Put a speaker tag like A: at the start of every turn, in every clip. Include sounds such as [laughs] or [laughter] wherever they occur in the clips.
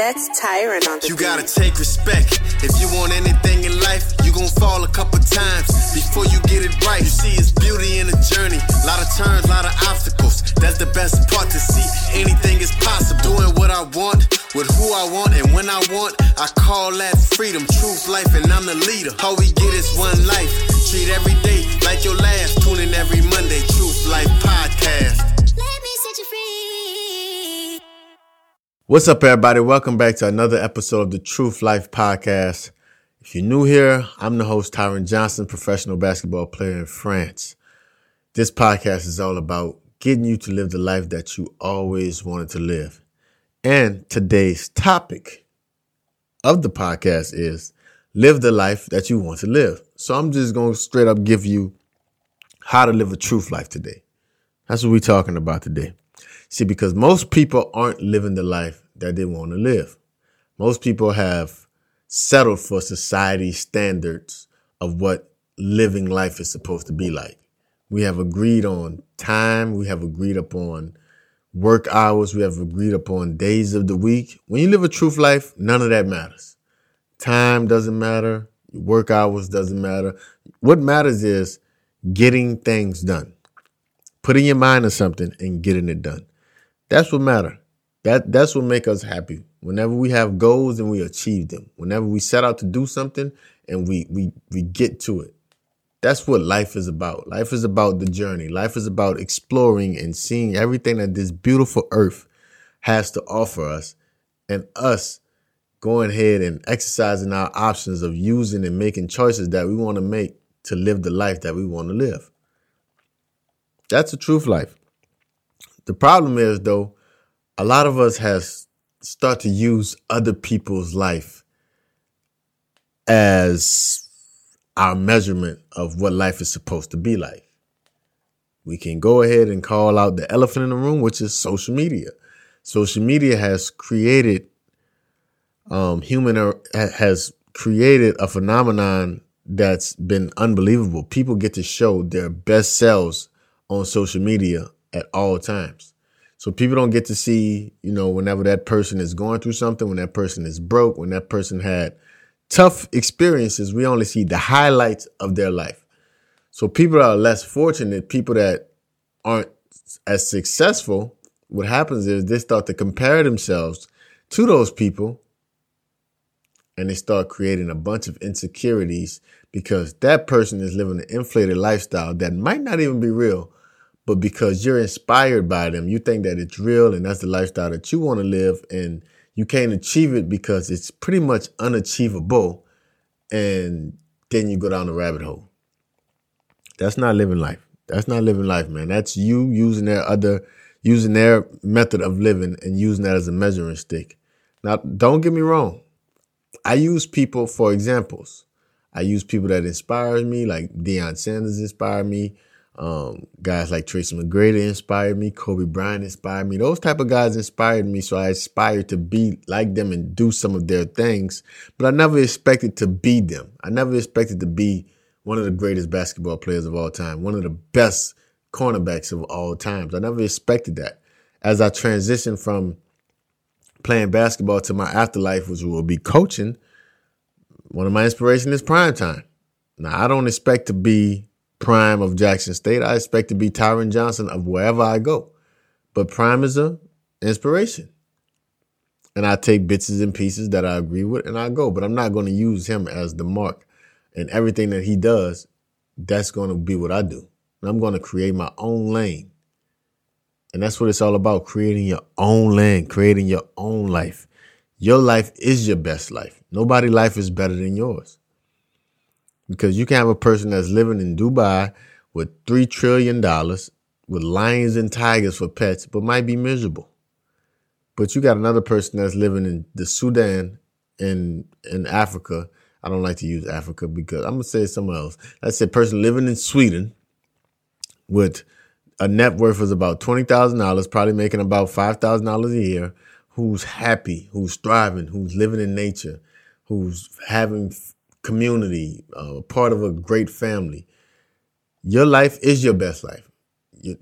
A: That's Tyron on the
B: You gotta take respect. If you want anything in life, you gon' fall a couple times before you get it right. You see, it's beauty in the journey. Lot of turns, lot of obstacles. That's the best part to see. Anything is possible. Doing what I want, with who I want, and when I want. I call that freedom, truth, life, and I'm the leader. All we get is one life. Treat every day like your last. Tune in every Monday, Truth Life Podcast.
C: What's up, everybody? Welcome back to another episode of the Truth Life Podcast. If you're new here, I'm the host, Tyron Johnson, professional basketball player in France. This podcast is all about getting you to live the life that you always wanted to live. And today's topic of the podcast is live the life that you want to live. So I'm just going to straight up give you how to live a truth life today. That's what we're talking about today. See, because most people aren't living the life that they want to live. Most people have settled for society's standards of what living life is supposed to be like. We have agreed on time. We have agreed upon work hours. We have agreed upon days of the week. When you live a truth life, none of that matters. Time doesn't matter. Work hours doesn't matter. What matters is getting things done, putting your mind on something and getting it done. That's what matter. That that's what make us happy. Whenever we have goals and we achieve them. Whenever we set out to do something and we we we get to it. That's what life is about. Life is about the journey. Life is about exploring and seeing everything that this beautiful earth has to offer us and us going ahead and exercising our options of using and making choices that we want to make to live the life that we want to live. That's the truth life. The problem is though, a lot of us has start to use other people's life as our measurement of what life is supposed to be like. We can go ahead and call out the elephant in the room, which is social media. Social media has created um, human er- has created a phenomenon that's been unbelievable. People get to show their best selves on social media at all times. So people don't get to see, you know, whenever that person is going through something, when that person is broke, when that person had tough experiences, we only see the highlights of their life. So people that are less fortunate, people that aren't as successful, what happens is they start to compare themselves to those people and they start creating a bunch of insecurities because that person is living an inflated lifestyle that might not even be real, but because you're inspired by them, you think that it's real and that's the lifestyle that you want to live and you can't achieve it because it's pretty much unachievable and then you go down the rabbit hole. That's not living life. That's not living life, man. That's you using their other using their method of living and using that as a measuring stick. Now, don't get me wrong. I use people for examples. I use people that inspire me, like Deion Sanders inspired me. Um, guys like Tracy McGrady inspired me. Kobe Bryant inspired me. Those type of guys inspired me, so I aspired to be like them and do some of their things. But I never expected to be them. I never expected to be one of the greatest basketball players of all time, one of the best cornerbacks of all times. I never expected that. As I transitioned from playing basketball to my afterlife, which will be coaching, one of my inspirations is prime time. Now I don't expect to be prime of Jackson State. I expect to be Tyron Johnson of wherever I go. But prime is a inspiration. And I take bits and pieces that I agree with and I go. But I'm not going to use him as the mark. And everything that he does, that's going to be what I do. And I'm going to create my own lane. And that's what it's all about creating your own lane, creating your own life. Your life is your best life. Nobody's life is better than yours. Because you can have a person that's living in Dubai with $3 trillion with lions and tigers for pets, but might be miserable. But you got another person that's living in the Sudan in in Africa. I don't like to use Africa because I'm gonna say somewhere else. Let's a person living in Sweden with a net worth is about twenty thousand dollars, probably making about five thousand dollars a year, who's happy, who's thriving, who's living in nature, who's having community, uh, part of a great family. Your life is your best life.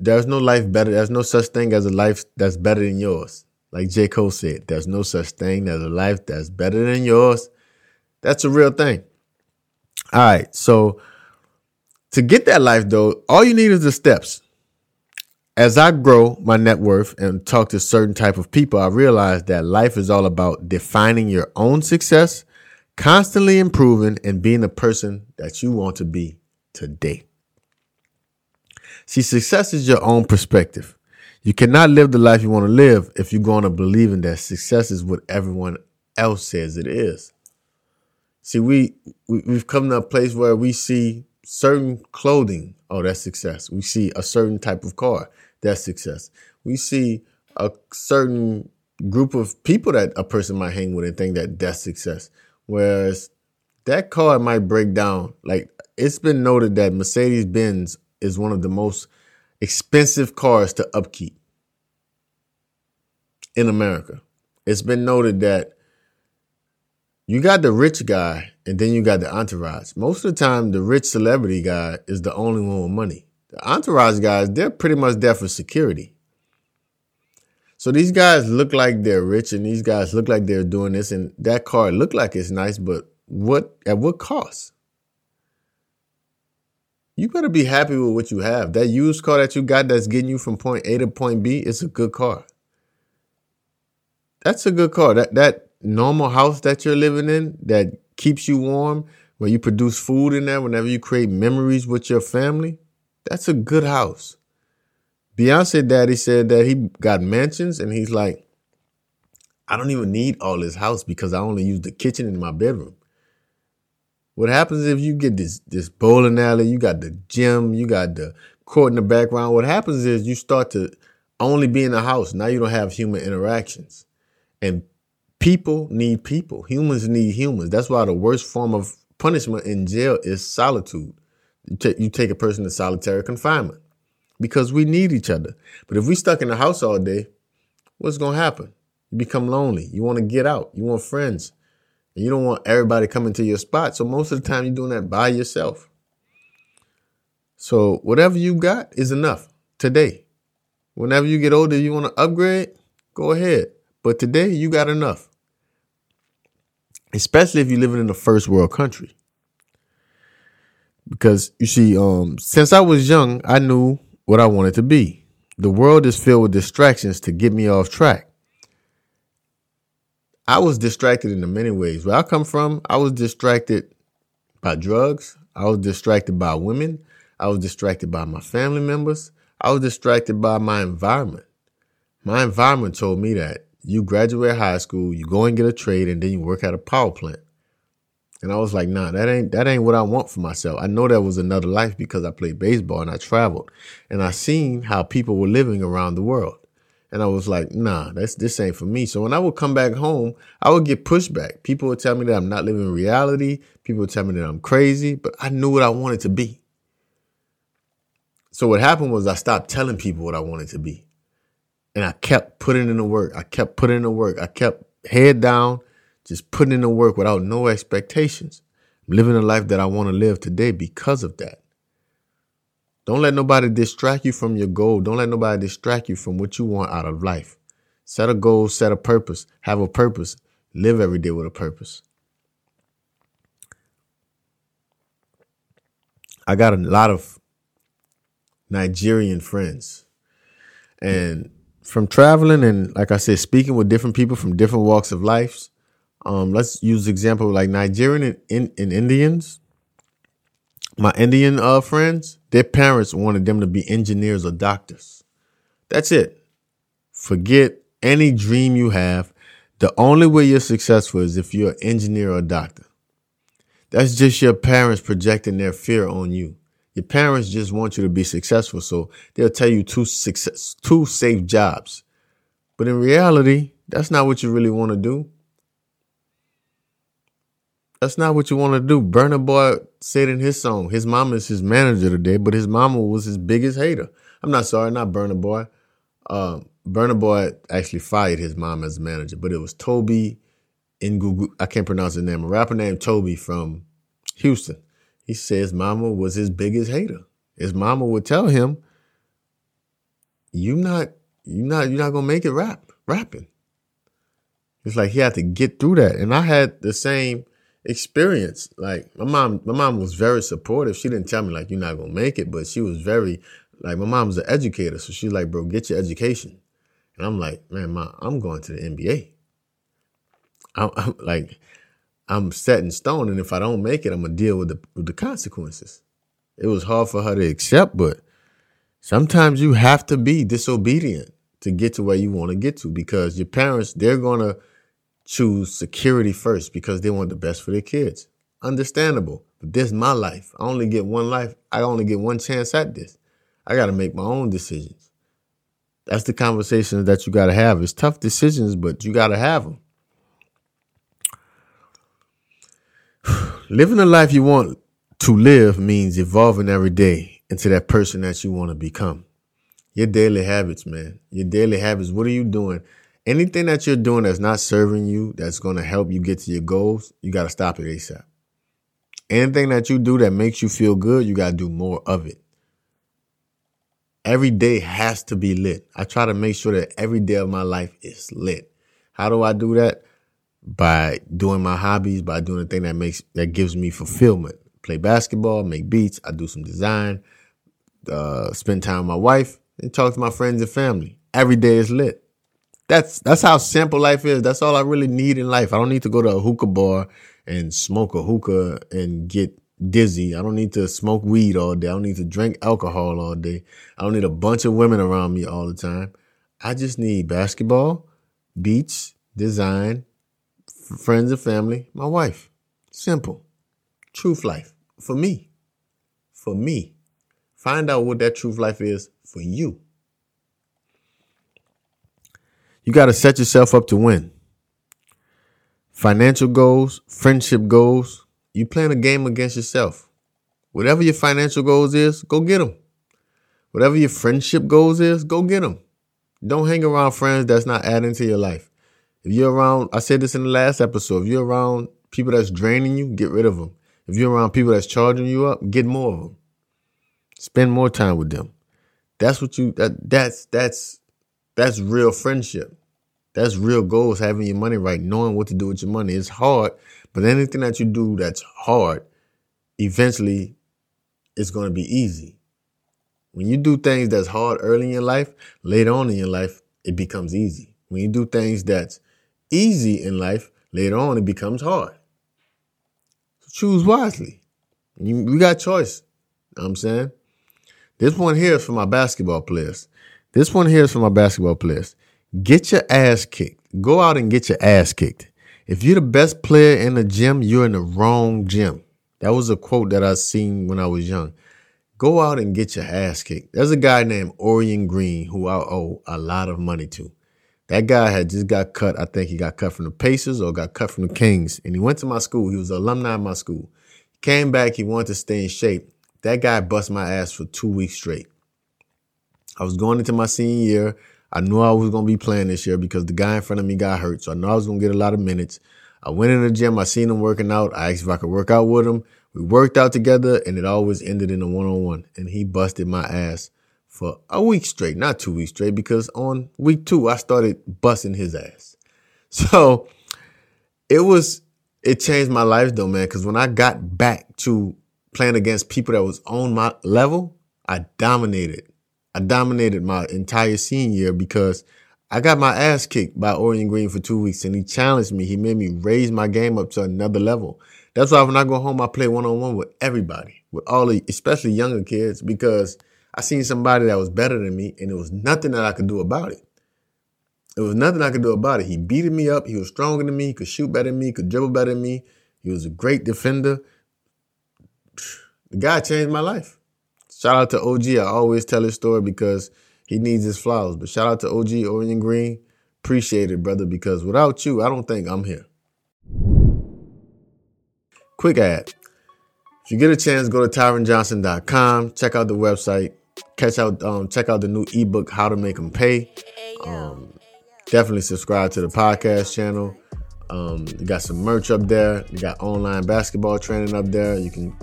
C: There's no life better. There's no such thing as a life that's better than yours. Like J. Cole said, there's no such thing as a life that's better than yours. That's a real thing. All right. So to get that life though, all you need is the steps. As I grow my net worth and talk to certain type of people, I realize that life is all about defining your own success, constantly improving and being the person that you want to be today. See, success is your own perspective. You cannot live the life you want to live if you're going to believe in that success is what everyone else says it is. See, we, we we've come to a place where we see certain clothing, oh, that's success. We see a certain type of car, that's success. We see a certain group of people that a person might hang with and think that that's success. Whereas that car might break down. Like it's been noted that Mercedes Benz is one of the most expensive cars to upkeep in America. It's been noted that you got the rich guy and then you got the entourage. Most of the time, the rich celebrity guy is the only one with money. The entourage guys, they're pretty much there for security. So these guys look like they're rich and these guys look like they're doing this and that car look like it's nice, but what at what cost? You better be happy with what you have. That used car that you got that's getting you from point A to point B, it's a good car. That's a good car. That that normal house that you're living in that keeps you warm, where you produce food in there whenever you create memories with your family, that's a good house. Beyonce daddy said that he got mansions and he's like, I don't even need all this house because I only use the kitchen in my bedroom. What happens if you get this this bowling alley, you got the gym, you got the court in the background. What happens is you start to only be in the house. Now you don't have human interactions. And people need people. Humans need humans. That's why the worst form of punishment in jail is solitude. You, you take a person to solitary confinement because we need each other. But if we stuck in the house all day, what's going to happen? You become lonely. You want to get out. You want friends. And you don't want everybody coming to your spot. So most of the time you're doing that by yourself. So whatever you got is enough today. Whenever you get older, you want to upgrade, go ahead. But today you got enough. Especially if you're living in a first world country. Because you see, um, since I was young, I knew what I wanted to be. The world is filled with distractions to get me off track. I was distracted in many ways. Where I come from, I was distracted by drugs. I was distracted by women. I was distracted by my family members. I was distracted by my environment. My environment told me that you graduate high school, you go and get a trade, and then you work at a power plant. And I was like, nah, that ain't that ain't what I want for myself. I know that was another life because I played baseball and I traveled. And I seen how people were living around the world. And I was like, nah, that's this ain't for me. So when I would come back home, I would get pushback. People would tell me that I'm not living reality. People would tell me that I'm crazy, but I knew what I wanted to be. So what happened was I stopped telling people what I wanted to be. And I kept putting in the work. I kept putting in the work. I kept head down, just putting in the work without no expectations. I'm living a life that I want to live today because of that. Don't let nobody distract you from your goal. Don't let nobody distract you from what you want out of life. Set a goal, set a purpose, have a purpose, live every day with a purpose. I got a lot of Nigerian friends. And from traveling and like I said, speaking with different people from different walks of life. Um, let's use example like Nigerian and, and Indians. My Indian uh, friends, their parents wanted them to be engineers or doctors. That's it. Forget any dream you have. The only way you're successful is if you're an engineer or a doctor. That's just your parents projecting their fear on you. Your parents just want you to be successful, so they'll tell you two success, two safe jobs. But in reality, that's not what you really want to do. That's not what you want to do. Burna Boy said in his song, his mama is his manager today, but his mama was his biggest hater. I'm not sorry, not Burna Boy. Uh, Burna Boy actually fired his mom as manager, but it was Toby in Google. I can't pronounce his name. A rapper named Toby from Houston. He says mama was his biggest hater. His mama would tell him, "You not, you not, you're not gonna make it rap rapping. It's like he had to get through that. And I had the same experience. Like my mom, my mom was very supportive. She didn't tell me like you're not gonna make it, but she was very like my mom was an educator, so she's like, bro, get your education. And I'm like, man, ma, I'm going to the NBA. I'm, I'm like, I'm set in stone, and if I don't make it, I'm gonna deal with the with the consequences. It was hard for her to accept, but sometimes you have to be disobedient to get to where you want to get to because your parents they're gonna choose security first because they want the best for their kids. Understandable, but this is my life. I only get one life. I only get one chance at this. I got to make my own decisions. That's the conversations that you got to have. It's tough decisions, but you got to have them. [sighs] Living the life you want to live means evolving every day into that person that you want to become. Your daily habits, man. Your daily habits. What are you doing? Anything that you're doing that's not serving you, that's going to help you get to your goals, you got to stop it ASAP. Anything that you do that makes you feel good, you got to do more of it. Every day has to be lit. I try to make sure that every day of my life is lit. How do I do that? By doing my hobbies, by doing the thing that makes that gives me fulfillment. Play basketball, make beats, I do some design, uh, spend time with my wife, and talk to my friends and family. Every day is lit. That's that's how simple life is. That's all I really need in life. I don't need to go to a hookah bar and smoke a hookah and get dizzy. I don't need to smoke weed all day. I don't need to drink alcohol all day. I don't need a bunch of women around me all the time. I just need basketball, beach, design, friends and family, my wife. Simple. Truth life for me. For me. Find out what that truth life is for you. You got to set yourself up to win. Financial goals, friendship goals, you playing a game against yourself. Whatever your financial goals is, go get them. Whatever your friendship goals is, go get them. Don't hang around friends that's not adding to your life. If you're around, I said this in the last episode, if you're around people that's draining you, get rid of them. If you're around people that's charging you up, get more of them. Spend more time with them. That's what you that that's that's that's real friendship. That's real goals, having your money right, knowing what to do with your money. It's hard, but anything that you do that's hard, eventually it's going to be easy. When you do things that's hard early in your life, later on in your life, it becomes easy. When you do things that's easy in life, later on it becomes hard. So choose wisely. You, we got choice. You know I'm saying? This one here is for my basketball players. This one here is for my basketball players. Get your ass kicked. Go out and get your ass kicked. If you're the best player in the gym, you're in the wrong gym. That was a quote that I seen when I was young. Go out and get your ass kicked. There's a guy named Orien Greene who I owe a lot of money to. That guy had just got cut. I think he got cut from the Pacers or got cut from the Kings. And he went to my school. He was an alumni of my school. Came back. He wanted to stay in shape. That guy bust my ass for two weeks straight. I was going into my senior year. I knew I was going to be playing this year because the guy in front of me got hurt. So I knew I was going to get a lot of minutes. I went in the gym. I seen him working out. I asked if I could work out with him. We worked out together and it always ended in a one on one. And he busted my ass for a week straight, not two weeks straight, because on week two, I started busting his ass. [laughs] So it was, it changed my life though, man. Cause when I got back to playing against people that was on my level, I dominated. I dominated my entire senior year because I got my ass kicked by Orien Greene for two weeks and he challenged me. He made me raise my game up to another level. That's why when I go home, I play one on one with everybody, with all the, especially younger kids, because I seen somebody that was better than me and it was nothing that I could do about it. There was nothing I could do about it. He beated me up. He was stronger than me. He could shoot better than me. He could dribble better than me. He was a great defender. [sighs] The guy changed my life. Shout out to OG. I always tell his story because he needs his flowers. But shout out to OG Orien Greene. Appreciate it, brother, because without you, I don't think I'm here. Quick ad. If you get a chance, go to tyronjohnson.com. Check out the website. Catch out, um, check out the new ebook, How to Make Them Pay. Um, definitely subscribe to the podcast channel. Um, you got some merch up there. You got online basketball training up there. You can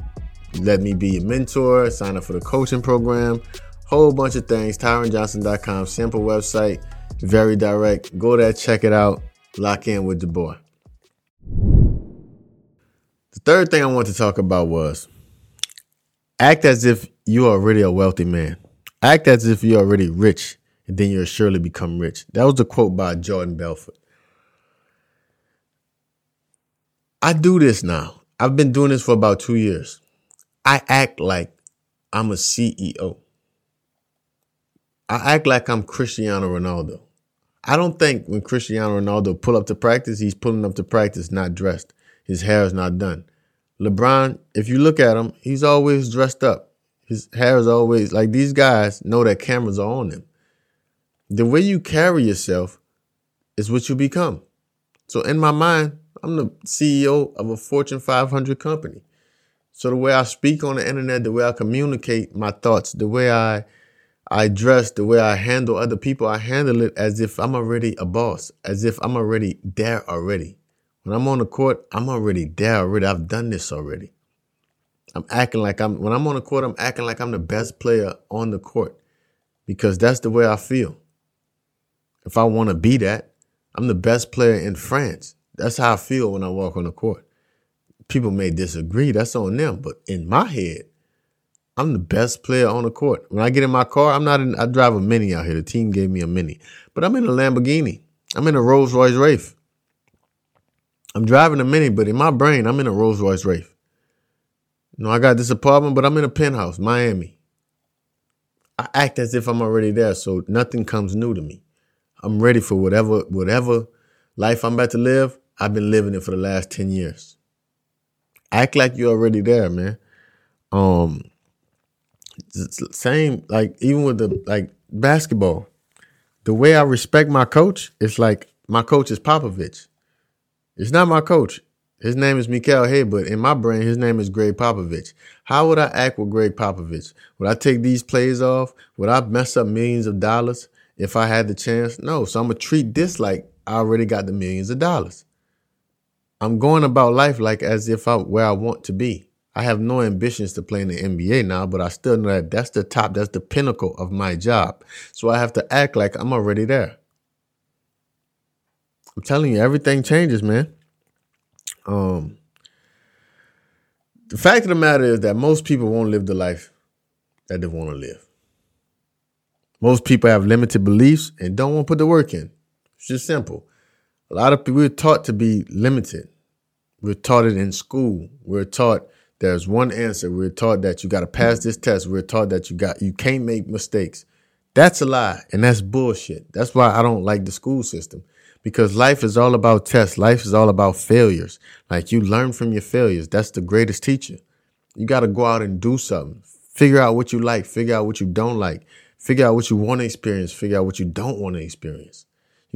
C: let me be your mentor. Sign up for the coaching program. Whole bunch of things. TyronJohnson.com. Simple website. Very direct. Go there, check it out. Lock in with the boy. The third thing I want to talk about was act as if you are already a wealthy man. Act as if you're already rich, and then you'll surely become rich. That was a quote by Jordan Belfort. I do this now. I've been doing this for about two years. I act like I'm a CEO. I act like I'm Cristiano Ronaldo. I don't think when Cristiano Ronaldo pull up to practice, he's pulling up to practice not dressed. His hair is not done. LeBron, if you look at him, he's always dressed up. His hair is always like these guys know that cameras are on them. The way you carry yourself is what you become. So in my mind, I'm the CEO of a Fortune 500 company. So the way I speak on the internet, the way I communicate my thoughts, the way I I dress, the way I handle other people, I handle it as if I'm already a boss, as if I'm already there already. When I'm on the court, I'm already there already. I've done this already. I'm acting like I'm when I'm on the court, I'm acting like I'm the best player on the court because that's the way I feel. If I want to be that, I'm the best player in France. That's how I feel when I walk on the court. People may disagree, that's on them, but in my head, I'm the best player on the court. When I get in my car, I'm not in, I drive a Mini out here. The team gave me a Mini, but I'm in a Lamborghini. I'm in a Rolls Royce Wraith. I'm driving a Mini, but in my brain, I'm in a Rolls Royce Wraith. You know, I got this apartment, but I'm in a penthouse, Miami. I act as if I'm already there, so nothing comes new to me. I'm ready for whatever whatever life I'm about to live. I've been living it for the last 10 years. Act like you're already there, man. Um same like even with the like basketball. The way I respect my coach, it's like my coach is Popovich. It's not my coach. His name is Mikael Hay, but in my brain, his name is Gregg Popovich. How would I act with Gregg Popovich? Would I take these plays off? Would I mess up millions of dollars if I had the chance? No. So I'm gonna treat this like I already got the millions of dollars. I'm going about life like as if I where I want to be. I have no ambitions to play in the NBA now, but I still know that that's the top, that's the pinnacle of my job. So I have to act like I'm already there. I'm telling you, everything changes, man. Um, the fact of the matter is that most people won't live the life that they want to live. Most people have limited beliefs and don't want to put the work in. It's just simple. A lot of people we're taught to be limited. We're taught it in school. We're taught there's one answer. We're taught that you got to pass this test. We're taught that you got you can't make mistakes. That's a lie, and that's bullshit. That's why I don't like the school system because life is all about tests. Life is all about failures. Like you learn from your failures. That's the greatest teacher. You got to go out and do something. Figure out what you like. Figure out what you don't like. Figure out what you want to experience. Figure out what you don't want to experience.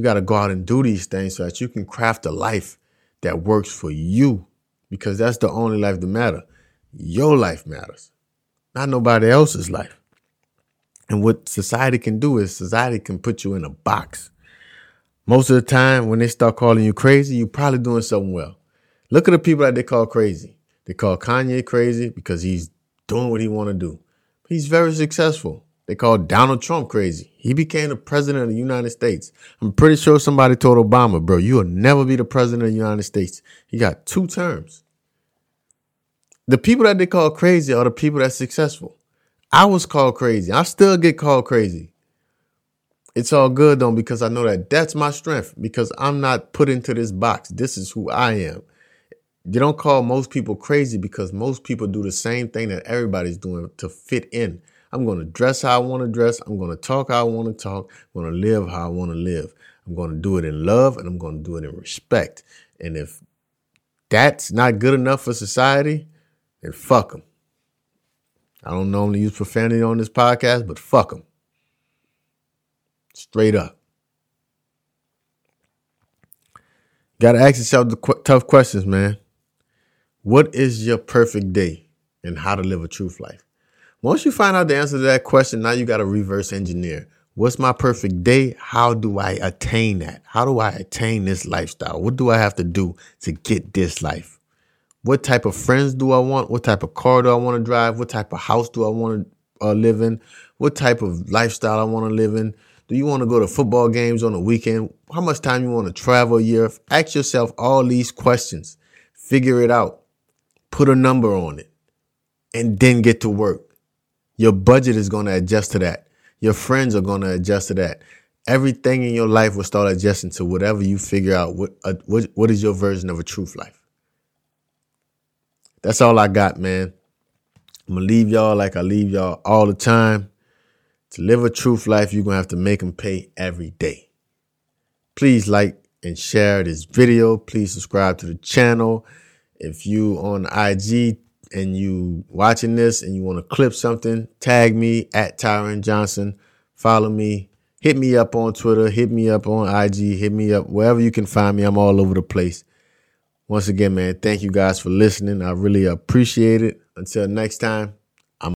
C: You got to go out and do these things so that you can craft a life that works for you because that's the only life that matters. Your life matters, not nobody else's life. And what society can do is society can put you in a box. Most of the time, when they start calling you crazy, you're probably doing something well. Look at the people that they call crazy. They call Kanye crazy because he's doing what he want to do. He's very successful. They call Donald Trump crazy. He became the president of the United States. I'm pretty sure somebody told Obama, bro, you'll never be the president of the United States. He got two terms. The people that they call crazy are the people that's successful. I was called crazy. I still get called crazy. It's all good though because I know that that's my strength because I'm not put into this box. This is who I am. You don't call most people crazy because most people do the same thing that everybody's doing to fit in. I'm going to dress how I want to dress. I'm going to talk how I want to talk. I'm going to live how I want to live. I'm going to do it in love and I'm going to do it in respect. And if that's not good enough for society, then fuck them. I don't normally use profanity on this podcast, but fuck them. Straight up. Got to ask yourself the qu- tough questions, man. What is your perfect day and how to live a truth life? Once you find out the answer to that question, now you got to reverse engineer. What's my perfect day? How do I attain that? How do I attain this lifestyle? What do I have to do to get this life? What type of friends do I want? What type of car do I want to drive? What type of house do I want to uh, live in? What type of lifestyle I want to live in? Do you want to go to football games on the weekend? How much time you want to travel a year? Ask yourself all these questions. Figure it out. Put a number on it and then get to work. Your budget is going to adjust to that. Your friends are going to adjust to that. Everything in your life will start adjusting to whatever you figure out. What, uh, what, what is your version of a truth life? That's all I got, man. I'm going to leave y'all like I leave y'all all the time. To live a truth life, you're going to have to make them pay every day. Please like and share this video. Please subscribe to the channel. If you on IG, and you watching this and you want to clip something, tag me at Tyron Johnson. Follow me. Hit me up on Twitter. Hit me up on IG. Hit me up wherever you can find me. I'm all over the place. Once again, man, thank you guys for listening. I really appreciate it. Until next time,